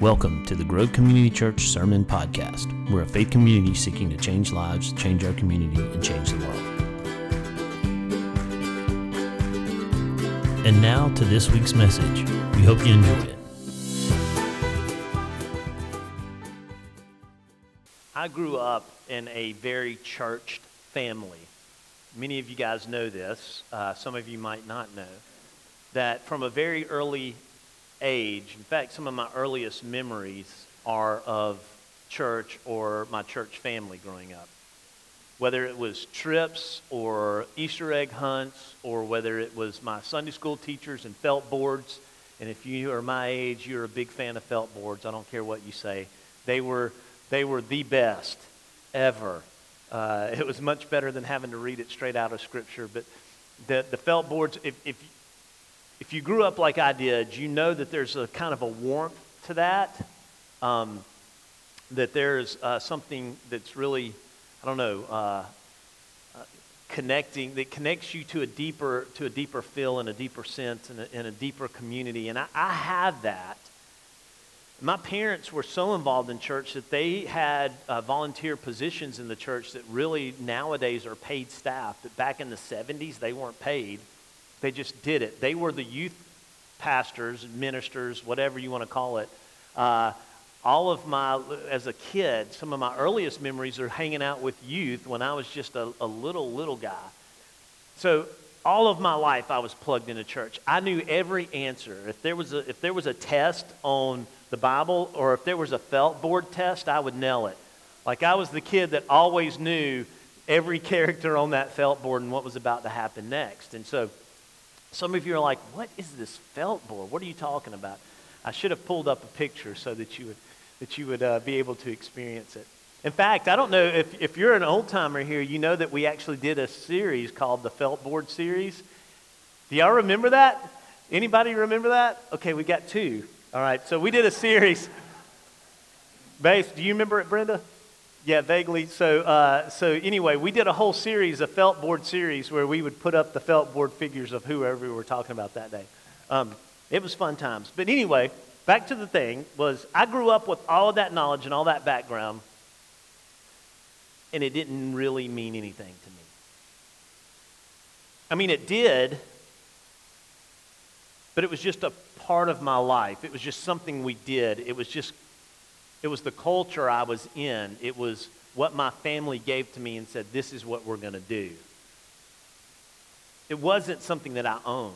Welcome to the Grove Community Church Sermon Podcast. We're a faith community seeking to change lives, change our community, and change the world. And now to this week's message. We hope you enjoy it. I grew up in a very churched family. Many of you guys know this, uh, some of you might not know, that from a very early age, in fact, some of my earliest memories are of church or my church family growing up. Whether it was trips or Easter egg hunts, or whether it was my Sunday school teachers and felt boards. And if you are my age, you're a big fan of felt boards. I don't care what you say. They were, they were the best ever. Uh, it was much better than having to read it straight out of Scripture. But the, the felt boards, if, if if you grew up like I did, you know that there's a kind of a warmth to that. Um, that there's uh, something that's really, I don't know, uh, uh, connecting that connects you to a deeper to a deeper feel and a deeper sense and a, and a deeper community. And I, I have that. My parents were so involved in church that they had uh, volunteer positions in the church that really nowadays are paid staff. But back in the 70s, they weren't paid. They just did it. They were the youth pastors, ministers, whatever you want to call it. Uh, all of my, as a kid, some of my earliest memories are hanging out with youth when I was just a, a little, little guy. So all of my life I was plugged into church. I knew every answer. If there was a, if there was a test on the Bible or if there was a felt board test, I would nail it. Like I was the kid that always knew every character on that felt board and what was about to happen next. And so some of you are like, what is this felt board? What are you talking about? I should have pulled up a picture so that you would, that you would uh, be able to experience it. In fact, I don't know if, if you're an old timer here, you know that we actually did a series called the Felt Board Series. Do y'all remember that? Anybody remember that? Okay, we got two. All right, so we did a series. Base, do you remember it, Brenda? Yeah, vaguely. So, uh, so anyway, we did a whole series, a felt board series, where we would put up the felt board figures of whoever we were talking about that day. Um, it was fun times. But anyway, back to the thing was I grew up with all of that knowledge and all that background, and it didn't really mean anything to me. I mean, it did, but it was just a part of my life. It was just something we did. It was just it was the culture I was in. It was what my family gave to me and said, this is what we're going to do. It wasn't something that I owned.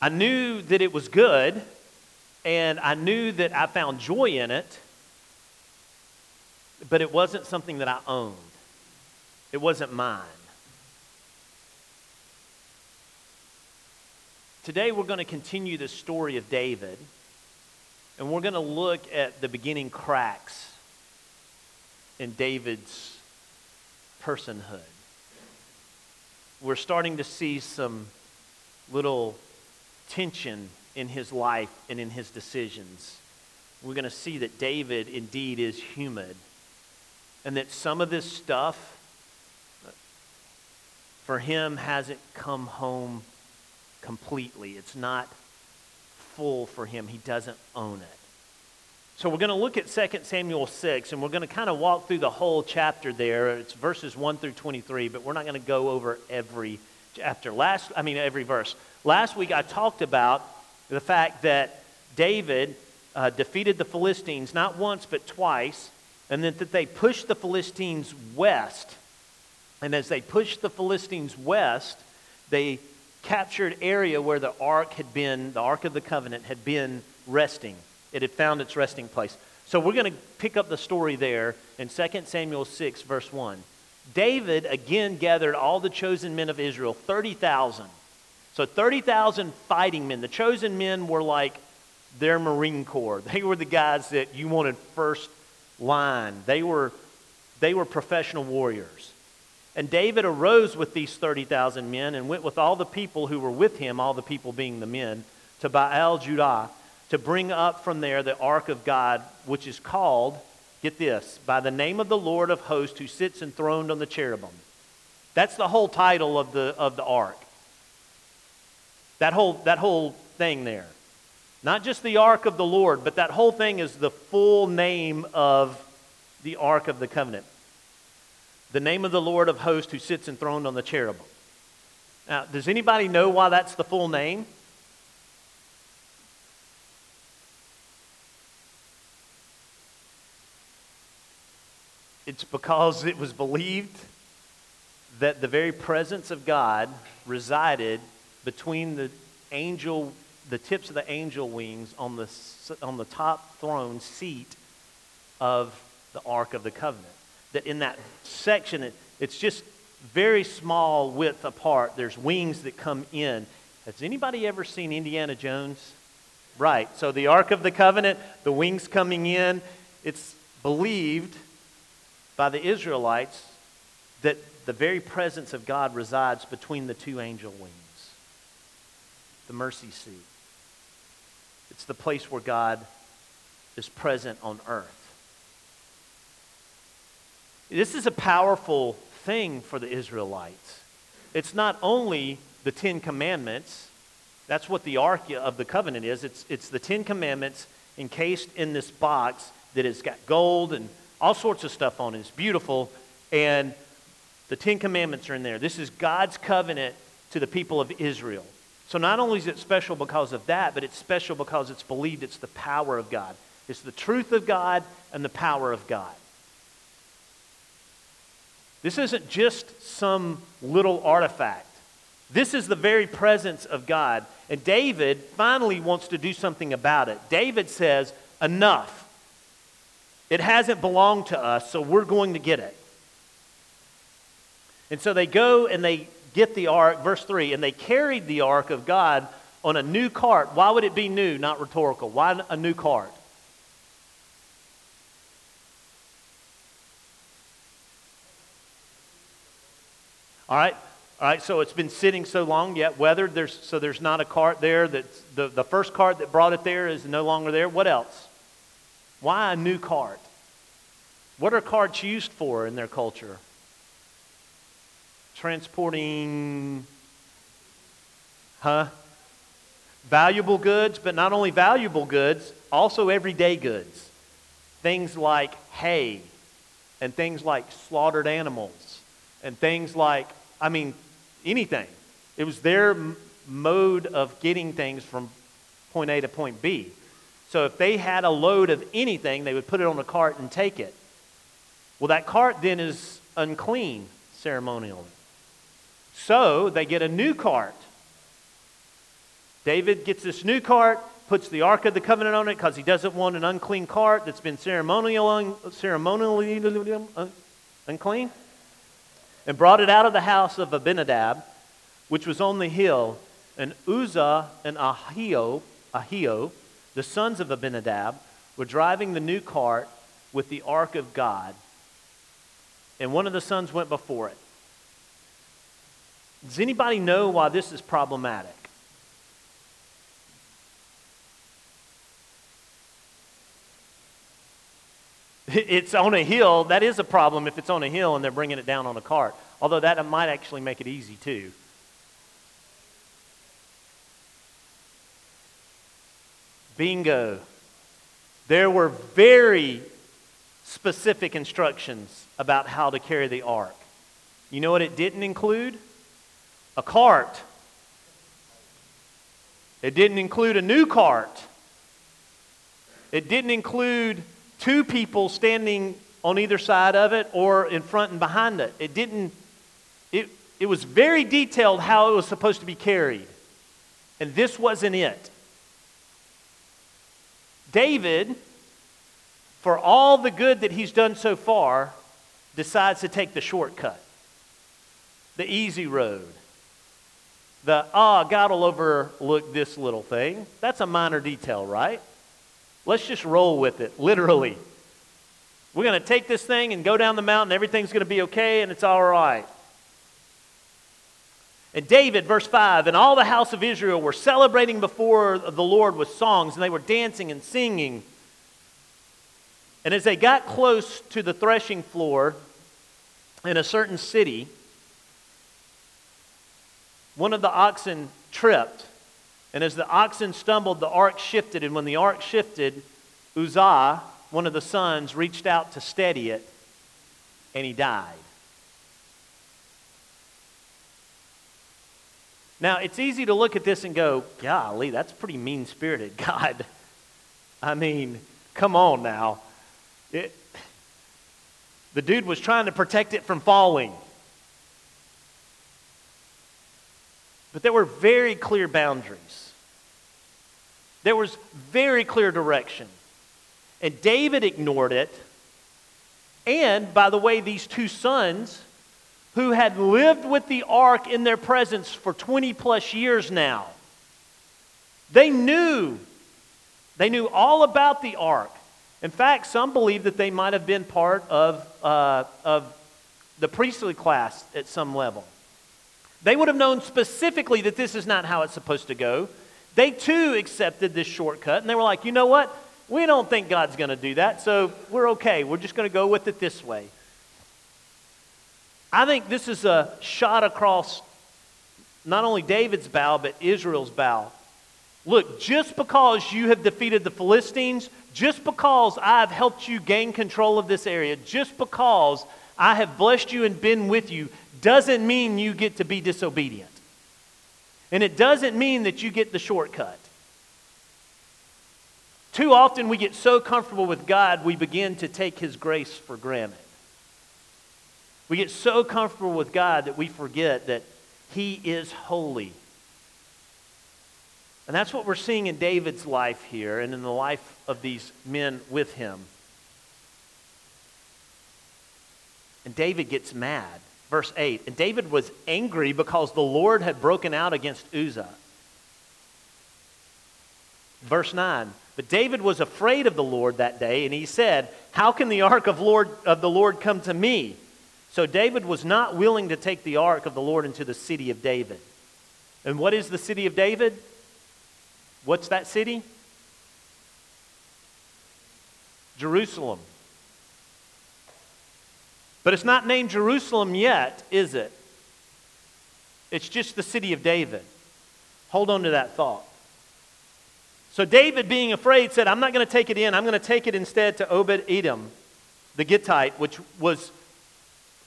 I knew that it was good, and I knew that I found joy in it, but it wasn't something that I owned. It wasn't mine. Today, we're going to continue the story of David. And we're going to look at the beginning cracks in David's personhood. We're starting to see some little tension in his life and in his decisions. We're going to see that David indeed is human and that some of this stuff for him hasn't come home completely. It's not full for him. He doesn't own it. So we're going to look at 2 Samuel 6, and we're going to kind of walk through the whole chapter there. It's verses 1 through 23, but we're not going to go over every chapter. Last, I mean, every verse. Last week I talked about the fact that David uh, defeated the Philistines not once, but twice, and then that they pushed the Philistines west. And as they pushed the Philistines west, they captured area where the ark had been, the ark of the covenant had been resting. It had found its resting place. So we're going to pick up the story there in 2 Samuel 6, verse 1. David again gathered all the chosen men of Israel, 30,000. So 30,000 fighting men. The chosen men were like their Marine Corps. They were the guys that you wanted first line. They were, they were professional warriors. And David arose with these 30,000 men and went with all the people who were with him, all the people being the men, to Baal Judah to bring up from there the ark of God, which is called, get this, by the name of the Lord of hosts who sits enthroned on the cherubim. That's the whole title of the, of the ark. That whole, that whole thing there. Not just the ark of the Lord, but that whole thing is the full name of the ark of the covenant. The name of the Lord of hosts who sits enthroned on the cherubim. Now, does anybody know why that's the full name? It's because it was believed that the very presence of God resided between the angel, the tips of the angel wings on the, on the top throne seat of the Ark of the Covenant. That in that section, it, it's just very small width apart. There's wings that come in. Has anybody ever seen Indiana Jones? Right. So the Ark of the Covenant, the wings coming in, it's believed by the Israelites that the very presence of God resides between the two angel wings the mercy seat. It's the place where God is present on earth. This is a powerful thing for the Israelites. It's not only the Ten Commandments, that's what the Ark of the Covenant is. It's, it's the Ten Commandments encased in this box that has got gold and all sorts of stuff on it. It's beautiful. And the Ten Commandments are in there. This is God's covenant to the people of Israel. So not only is it special because of that, but it's special because it's believed it's the power of God. It's the truth of God and the power of God. This isn't just some little artifact. This is the very presence of God. And David finally wants to do something about it. David says, Enough. It hasn't belonged to us, so we're going to get it. And so they go and they get the ark, verse 3, and they carried the ark of God on a new cart. Why would it be new? Not rhetorical. Why a new cart? All right. All right, so it's been sitting so long, yet weathered. There's, so there's not a cart there. That's the, the first cart that brought it there is no longer there. What else? Why a new cart? What are carts used for in their culture? Transporting, huh? Valuable goods, but not only valuable goods, also everyday goods. Things like hay, and things like slaughtered animals, and things like, I mean, anything. It was their mode of getting things from point A to point B. So if they had a load of anything, they would put it on a cart and take it. Well, that cart then is unclean ceremonially. So they get a new cart. David gets this new cart, puts the Ark of the Covenant on it because he doesn't want an unclean cart that's been ceremonial, ceremonially uh, unclean, and brought it out of the house of Abinadab, which was on the hill. And Uzzah and Ahio, Ahio the sons of Abinadab were driving the new cart with the ark of God, and one of the sons went before it. Does anybody know why this is problematic? It's on a hill. That is a problem if it's on a hill and they're bringing it down on a cart. Although that might actually make it easy too. Bingo. There were very specific instructions about how to carry the ark. You know what it didn't include? A cart. It didn't include a new cart. It didn't include two people standing on either side of it or in front and behind it. It didn't, it, it was very detailed how it was supposed to be carried. And this wasn't it. David, for all the good that he's done so far, decides to take the shortcut, the easy road. The, ah, oh, God will overlook this little thing. That's a minor detail, right? Let's just roll with it, literally. We're going to take this thing and go down the mountain. Everything's going to be okay, and it's all right. And David, verse 5, and all the house of Israel were celebrating before the Lord with songs, and they were dancing and singing. And as they got close to the threshing floor in a certain city, one of the oxen tripped And as the oxen stumbled, the ark shifted. And when the ark shifted, Uzzah, one of the sons, reached out to steady it, and he died. Now, it's easy to look at this and go, golly, that's pretty mean spirited, God. I mean, come on now. It, the dude was trying to protect it from falling. But there were very clear boundaries. There was very clear direction. And David ignored it. And by the way, these two sons who had lived with the ark in their presence for 20 plus years now, they knew. They knew all about the ark. In fact, some believe that they might have been part of, uh, of the priestly class at some level. They would have known specifically that this is not how it's supposed to go. They too accepted this shortcut, and they were like, you know what? We don't think God's going to do that, so we're okay. We're just going to go with it this way. I think this is a shot across not only David's bow, but Israel's bow. Look, just because you have defeated the Philistines, just because I've helped you gain control of this area, just because I have blessed you and been with you, doesn't mean you get to be disobedient. And it doesn't mean that you get the shortcut. Too often we get so comfortable with God, we begin to take His grace for granted. We get so comfortable with God that we forget that He is holy. And that's what we're seeing in David's life here and in the life of these men with him. And David gets mad. Verse 8 And David was angry because the Lord had broken out against Uzzah. Verse 9 But David was afraid of the Lord that day, and he said, How can the ark of, Lord, of the Lord come to me? So David was not willing to take the ark of the Lord into the city of David. And what is the city of David? What's that city? Jerusalem. But it's not named Jerusalem yet, is it? It's just the city of David. Hold on to that thought. So David, being afraid, said, I'm not going to take it in. I'm going to take it instead to Obed Edom, the Gittite, which was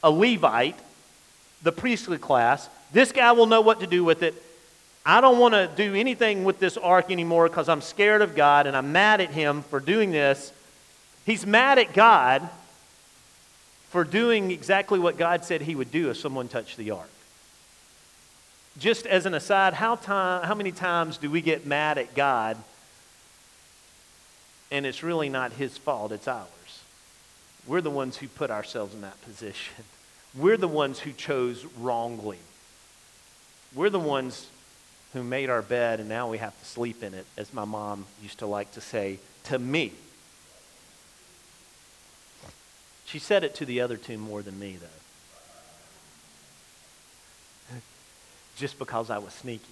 a Levite, the priestly class. This guy will know what to do with it. I don't want to do anything with this ark anymore because I'm scared of God and I'm mad at him for doing this. He's mad at God for doing exactly what God said he would do if someone touched the ark. Just as an aside, how, time, how many times do we get mad at God and it's really not his fault, it's ours? We're the ones who put ourselves in that position. We're the ones who chose wrongly. We're the ones who made our bed and now we have to sleep in it, as my mom used to like to say to me. She said it to the other two more than me, though. Just because I was sneaky.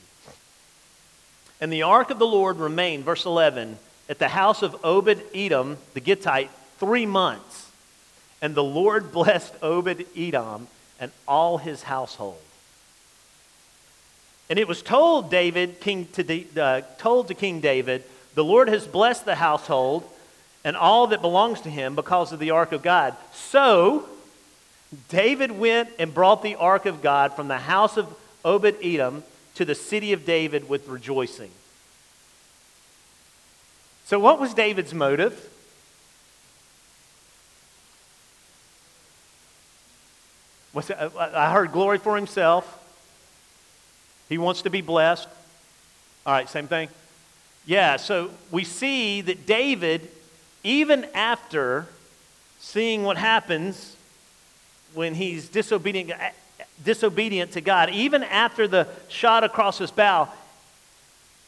And the ark of the Lord remained, verse 11, at the house of Obed Edom, the Gittite, three months. And the Lord blessed Obed Edom and all his household. And it was told David, King to, uh, told to King David, the Lord has blessed the household and all that belongs to him because of the ark of God. So David went and brought the ark of God from the house of Obed Edom to the city of David with rejoicing. So, what was David's motive? It, uh, I heard glory for himself. He wants to be blessed. All right, same thing. Yeah, so we see that David even after seeing what happens when he's disobedient, disobedient to God, even after the shot across his bow,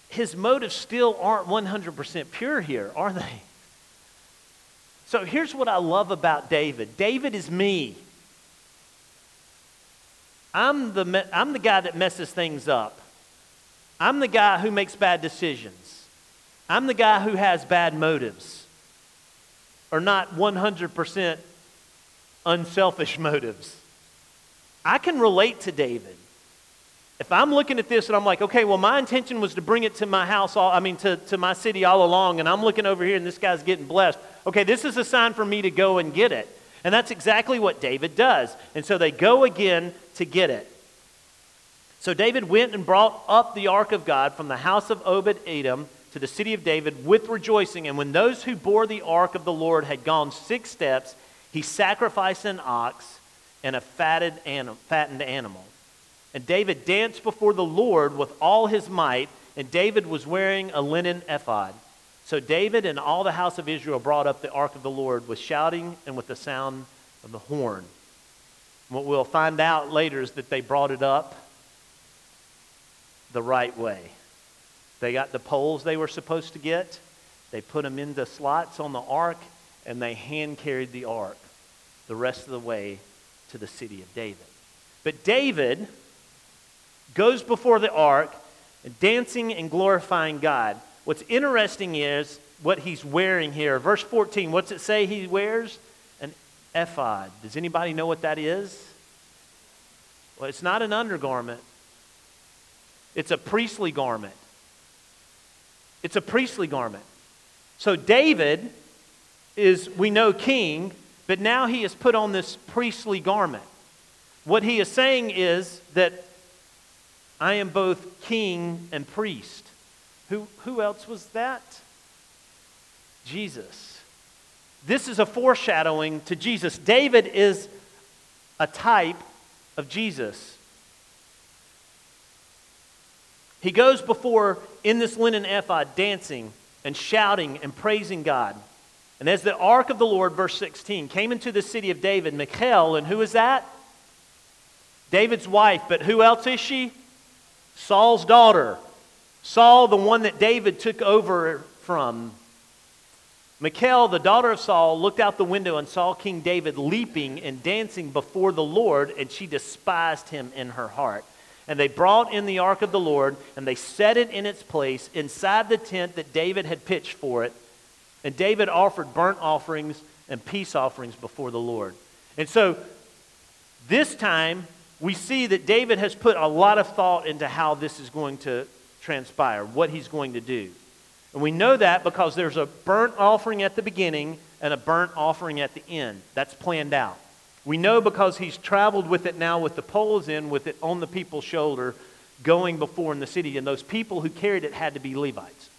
his motives still aren't 100% pure here, are they? So here's what I love about David David is me. I'm the, I'm the guy that messes things up. I'm the guy who makes bad decisions. I'm the guy who has bad motives are not 100% unselfish motives. I can relate to David. if I'm looking at this and I'm like, okay, well, my intention was to bring it to my house, all, I mean, to, to my city all along, and I'm looking over here and this guy's getting blessed. Okay, this is a sign for me to go and get it. And that's exactly what David does. And so they go again to get it. So David went and brought up the ark of God from the house of Obed Edom to the city of David with rejoicing. And when those who bore the ark of the Lord had gone six steps, he sacrificed an ox and a fatted anim- fattened animal. And David danced before the Lord with all his might, and David was wearing a linen ephod. So David and all the house of Israel brought up the ark of the Lord with shouting and with the sound of the horn. What we'll find out later is that they brought it up the right way. They got the poles they were supposed to get, they put them into slots on the ark, and they hand carried the ark the rest of the way to the city of David. But David goes before the ark, dancing and glorifying God. What's interesting is what he's wearing here. Verse 14, what's it say he wears? An ephod. Does anybody know what that is? Well, it's not an undergarment, it's a priestly garment. It's a priestly garment. So David is, we know, king, but now he has put on this priestly garment. What he is saying is that I am both king and priest. Who, who else was that? Jesus. This is a foreshadowing to Jesus. David is a type of Jesus. He goes before in this linen ephod, dancing and shouting and praising God. And as the ark of the Lord, verse 16, came into the city of David, Michal, and who is that? David's wife, but who else is she? Saul's daughter. Saul, the one that David took over from. Michal, the daughter of Saul, looked out the window and saw King David leaping and dancing before the Lord, and she despised him in her heart. And they brought in the ark of the Lord, and they set it in its place inside the tent that David had pitched for it. And David offered burnt offerings and peace offerings before the Lord. And so this time, we see that David has put a lot of thought into how this is going to transpire, what he's going to do. And we know that because there's a burnt offering at the beginning and a burnt offering at the end. That's planned out. We know because he's traveled with it now with the poles in, with it on the people's shoulder, going before in the city. And those people who carried it had to be Levites.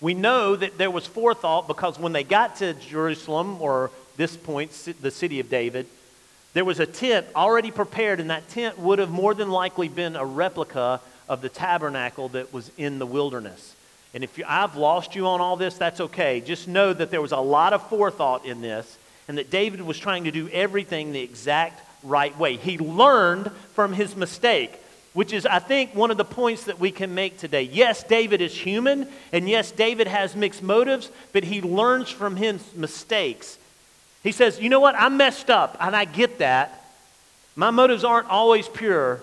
We know that there was forethought because when they got to Jerusalem, or this point, the city of David, there was a tent already prepared, and that tent would have more than likely been a replica of the tabernacle that was in the wilderness. And if you, I've lost you on all this, that's okay. Just know that there was a lot of forethought in this, and that David was trying to do everything the exact right way. He learned from his mistake, which is, I think, one of the points that we can make today. Yes, David is human, and yes, David has mixed motives, but he learns from his mistakes he says, You know what? I messed up, and I get that. My motives aren't always pure,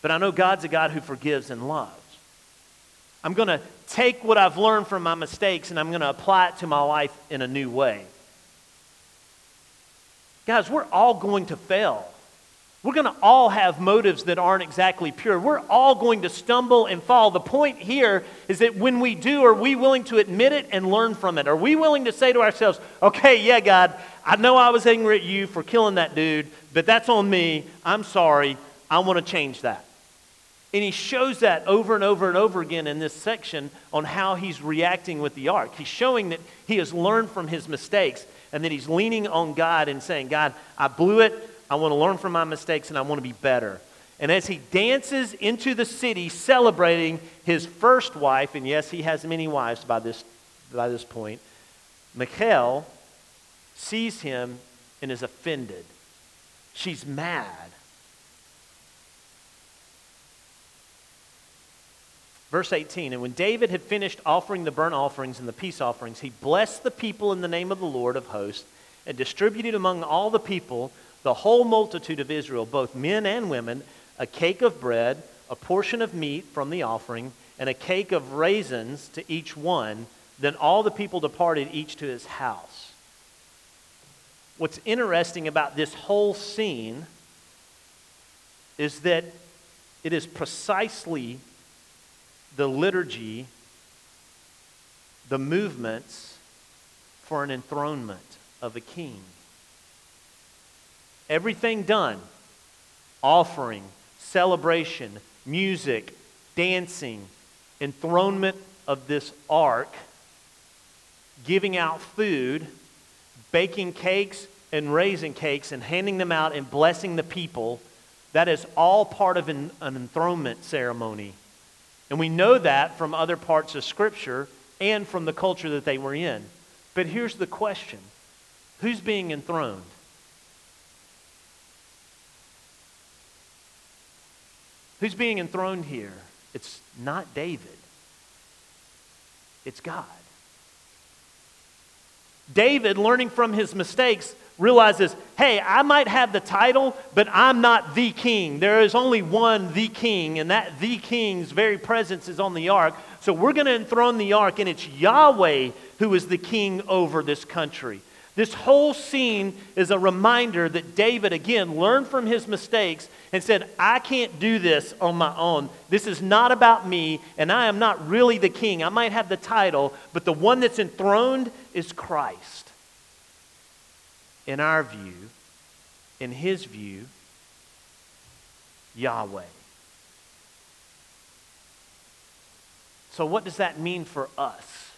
but I know God's a God who forgives and loves. I'm going to take what I've learned from my mistakes and I'm going to apply it to my life in a new way. Guys, we're all going to fail. We're going to all have motives that aren't exactly pure. We're all going to stumble and fall. The point here is that when we do, are we willing to admit it and learn from it? Are we willing to say to ourselves, okay, yeah, God, I know I was angry at you for killing that dude, but that's on me. I'm sorry. I want to change that. And he shows that over and over and over again in this section on how he's reacting with the ark. He's showing that he has learned from his mistakes and that he's leaning on God and saying, God, I blew it. I want to learn from my mistakes and I want to be better. And as he dances into the city celebrating his first wife, and yes, he has many wives by this, by this point, Michal sees him and is offended. She's mad. Verse 18 And when David had finished offering the burnt offerings and the peace offerings, he blessed the people in the name of the Lord of hosts and distributed among all the people the whole multitude of Israel, both men and women, a cake of bread, a portion of meat from the offering, and a cake of raisins to each one. Then all the people departed, each to his house. What's interesting about this whole scene is that it is precisely the liturgy, the movements for an enthronement of a king. Everything done offering, celebration, music, dancing, enthronement of this ark, giving out food, baking cakes and raising cakes and handing them out and blessing the people. That is all part of an, an enthronement ceremony. And we know that from other parts of Scripture and from the culture that they were in. But here's the question Who's being enthroned? Who's being enthroned here? It's not David, it's God. David, learning from his mistakes, realizes hey, I might have the title, but I'm not the king. There is only one the king, and that the king's very presence is on the ark. So we're going to enthrone the ark, and it's Yahweh who is the king over this country. This whole scene is a reminder that David, again, learned from his mistakes and said, I can't do this on my own. This is not about me, and I am not really the king. I might have the title, but the one that's enthroned is Christ. In our view, in his view, Yahweh. So, what does that mean for us?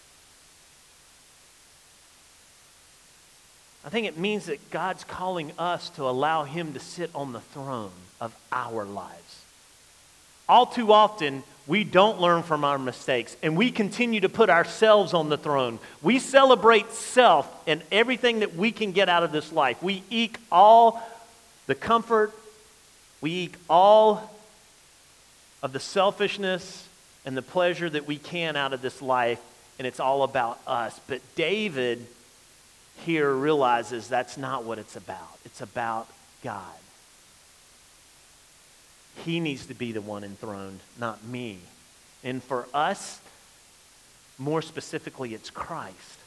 I think it means that God's calling us to allow Him to sit on the throne of our lives. All too often, we don't learn from our mistakes and we continue to put ourselves on the throne. We celebrate self and everything that we can get out of this life. We eke all the comfort, we eke all of the selfishness and the pleasure that we can out of this life, and it's all about us. But David here realizes that's not what it's about. It's about God. He needs to be the one enthroned, not me. And for us, more specifically, it's Christ.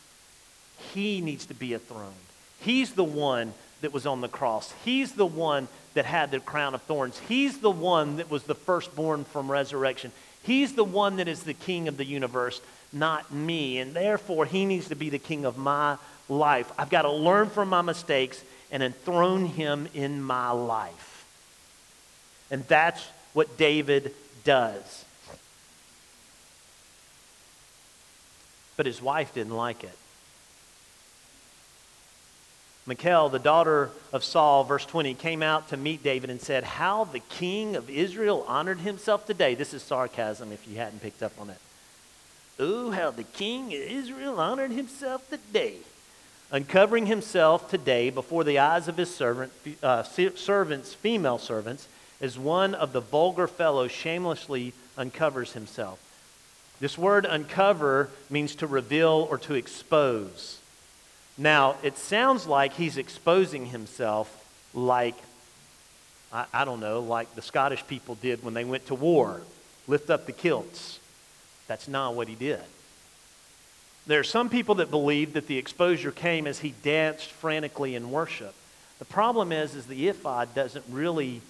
He needs to be enthroned. He's the one that was on the cross. He's the one that had the crown of thorns. He's the one that was the firstborn from resurrection. He's the one that is the king of the universe, not me. And therefore, he needs to be the king of my life. I've got to learn from my mistakes and enthrone him in my life. And that's what David does. But his wife didn't like it. Michal, the daughter of Saul, verse 20, came out to meet David and said, How the king of Israel honored himself today. This is sarcasm if you hadn't picked up on it. Oh, how the king of Israel honored himself today uncovering himself today before the eyes of his servant, uh, servants, female servants, as one of the vulgar fellows shamelessly uncovers himself. This word uncover means to reveal or to expose. Now, it sounds like he's exposing himself like, I, I don't know, like the Scottish people did when they went to war lift up the kilts. That's not what he did. There are some people that believe that the exposure came as he danced frantically in worship. The problem is, is the ephod doesn't really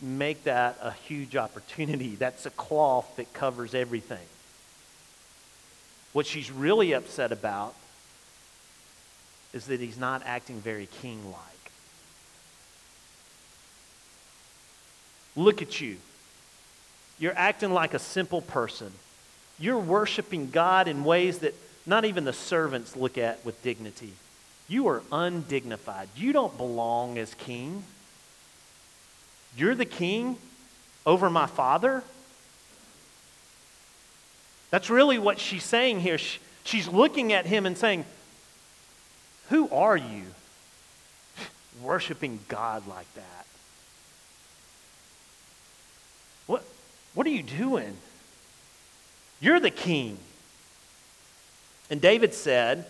make that a huge opportunity. That's a cloth that covers everything. What she's really upset about is that he's not acting very king like. Look at you. You're acting like a simple person. You're worshiping God in ways that not even the servants look at with dignity. You are undignified. You don't belong as king. You're the king over my father. That's really what she's saying here. She's looking at him and saying, Who are you? Worshiping God like that. What, what are you doing? You're the king. And David said,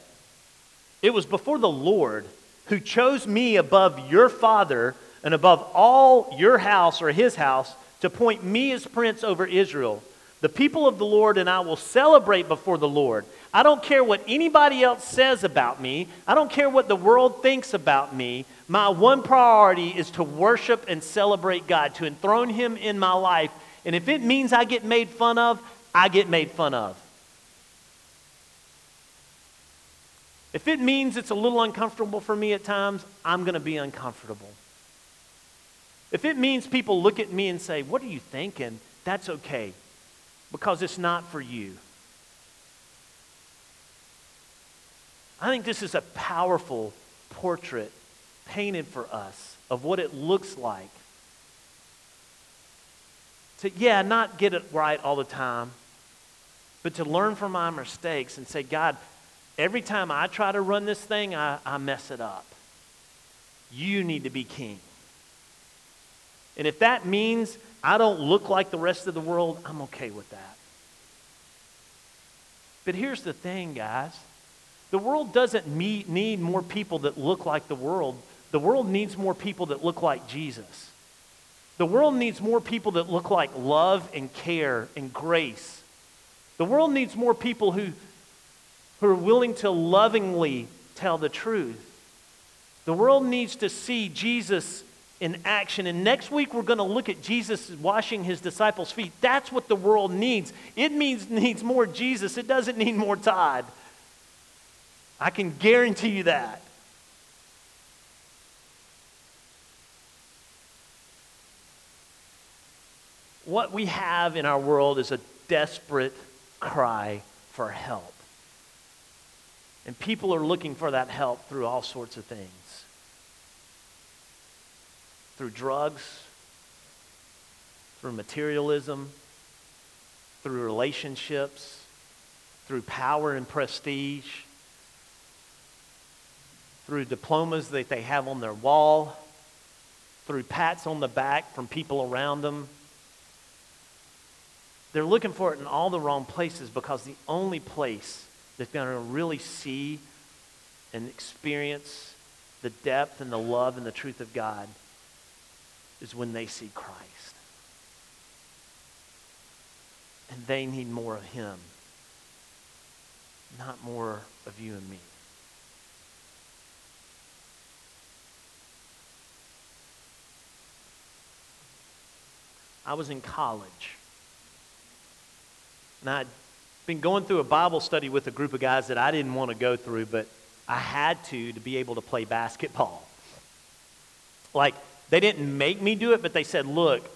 It was before the Lord who chose me above your father and above all your house or his house to appoint me as prince over Israel. The people of the Lord and I will celebrate before the Lord. I don't care what anybody else says about me. I don't care what the world thinks about me. My one priority is to worship and celebrate God, to enthrone Him in my life. And if it means I get made fun of, I get made fun of. If it means it's a little uncomfortable for me at times, I'm going to be uncomfortable. If it means people look at me and say, What are you thinking? That's okay because it's not for you. I think this is a powerful portrait painted for us of what it looks like to, yeah, not get it right all the time, but to learn from my mistakes and say, God, every time I try to run this thing, I, I mess it up. You need to be king. And if that means I don't look like the rest of the world, I'm okay with that. But here's the thing, guys the world doesn't meet, need more people that look like the world. The world needs more people that look like Jesus. The world needs more people that look like love and care and grace. The world needs more people who, who are willing to lovingly tell the truth. The world needs to see Jesus in action. And next week, we're going to look at Jesus washing his disciples' feet. That's what the world needs. It means, needs more Jesus, it doesn't need more Todd. I can guarantee you that. What we have in our world is a desperate cry for help. And people are looking for that help through all sorts of things through drugs, through materialism, through relationships, through power and prestige through diplomas that they have on their wall, through pats on the back from people around them. They're looking for it in all the wrong places because the only place that's going to really see and experience the depth and the love and the truth of God is when they see Christ. And they need more of Him, not more of you and me. I was in college. And I'd been going through a Bible study with a group of guys that I didn't want to go through, but I had to to be able to play basketball. Like, they didn't make me do it, but they said, look,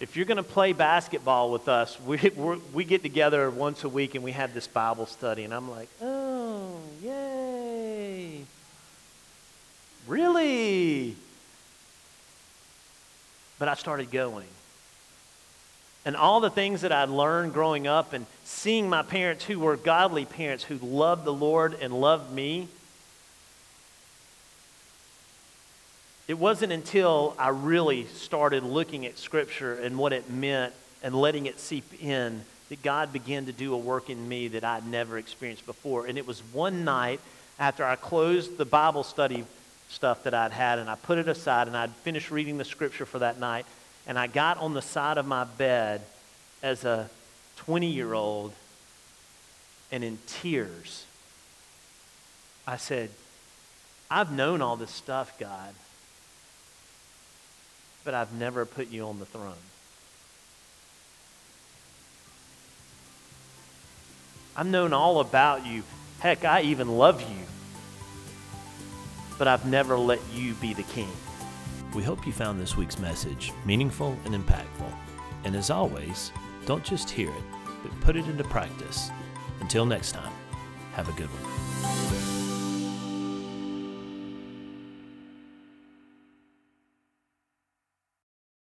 if you're going to play basketball with us, we, we get together once a week and we have this Bible study. And I'm like, oh, yay. Really? But I started going and all the things that I'd learned growing up and seeing my parents who were godly parents who loved the Lord and loved me, it wasn't until I really started looking at Scripture and what it meant and letting it seep in that God began to do a work in me that I'd never experienced before. And it was one night after I closed the Bible study stuff that I'd had and I put it aside and I'd finished reading the Scripture for that night and I got on the side of my bed as a 20 year old and in tears, I said, I've known all this stuff, God, but I've never put you on the throne. I've known all about you. Heck, I even love you. But I've never let you be the king. We hope you found this week's message meaningful and impactful. And as always, don't just hear it, but put it into practice. Until next time, have a good one.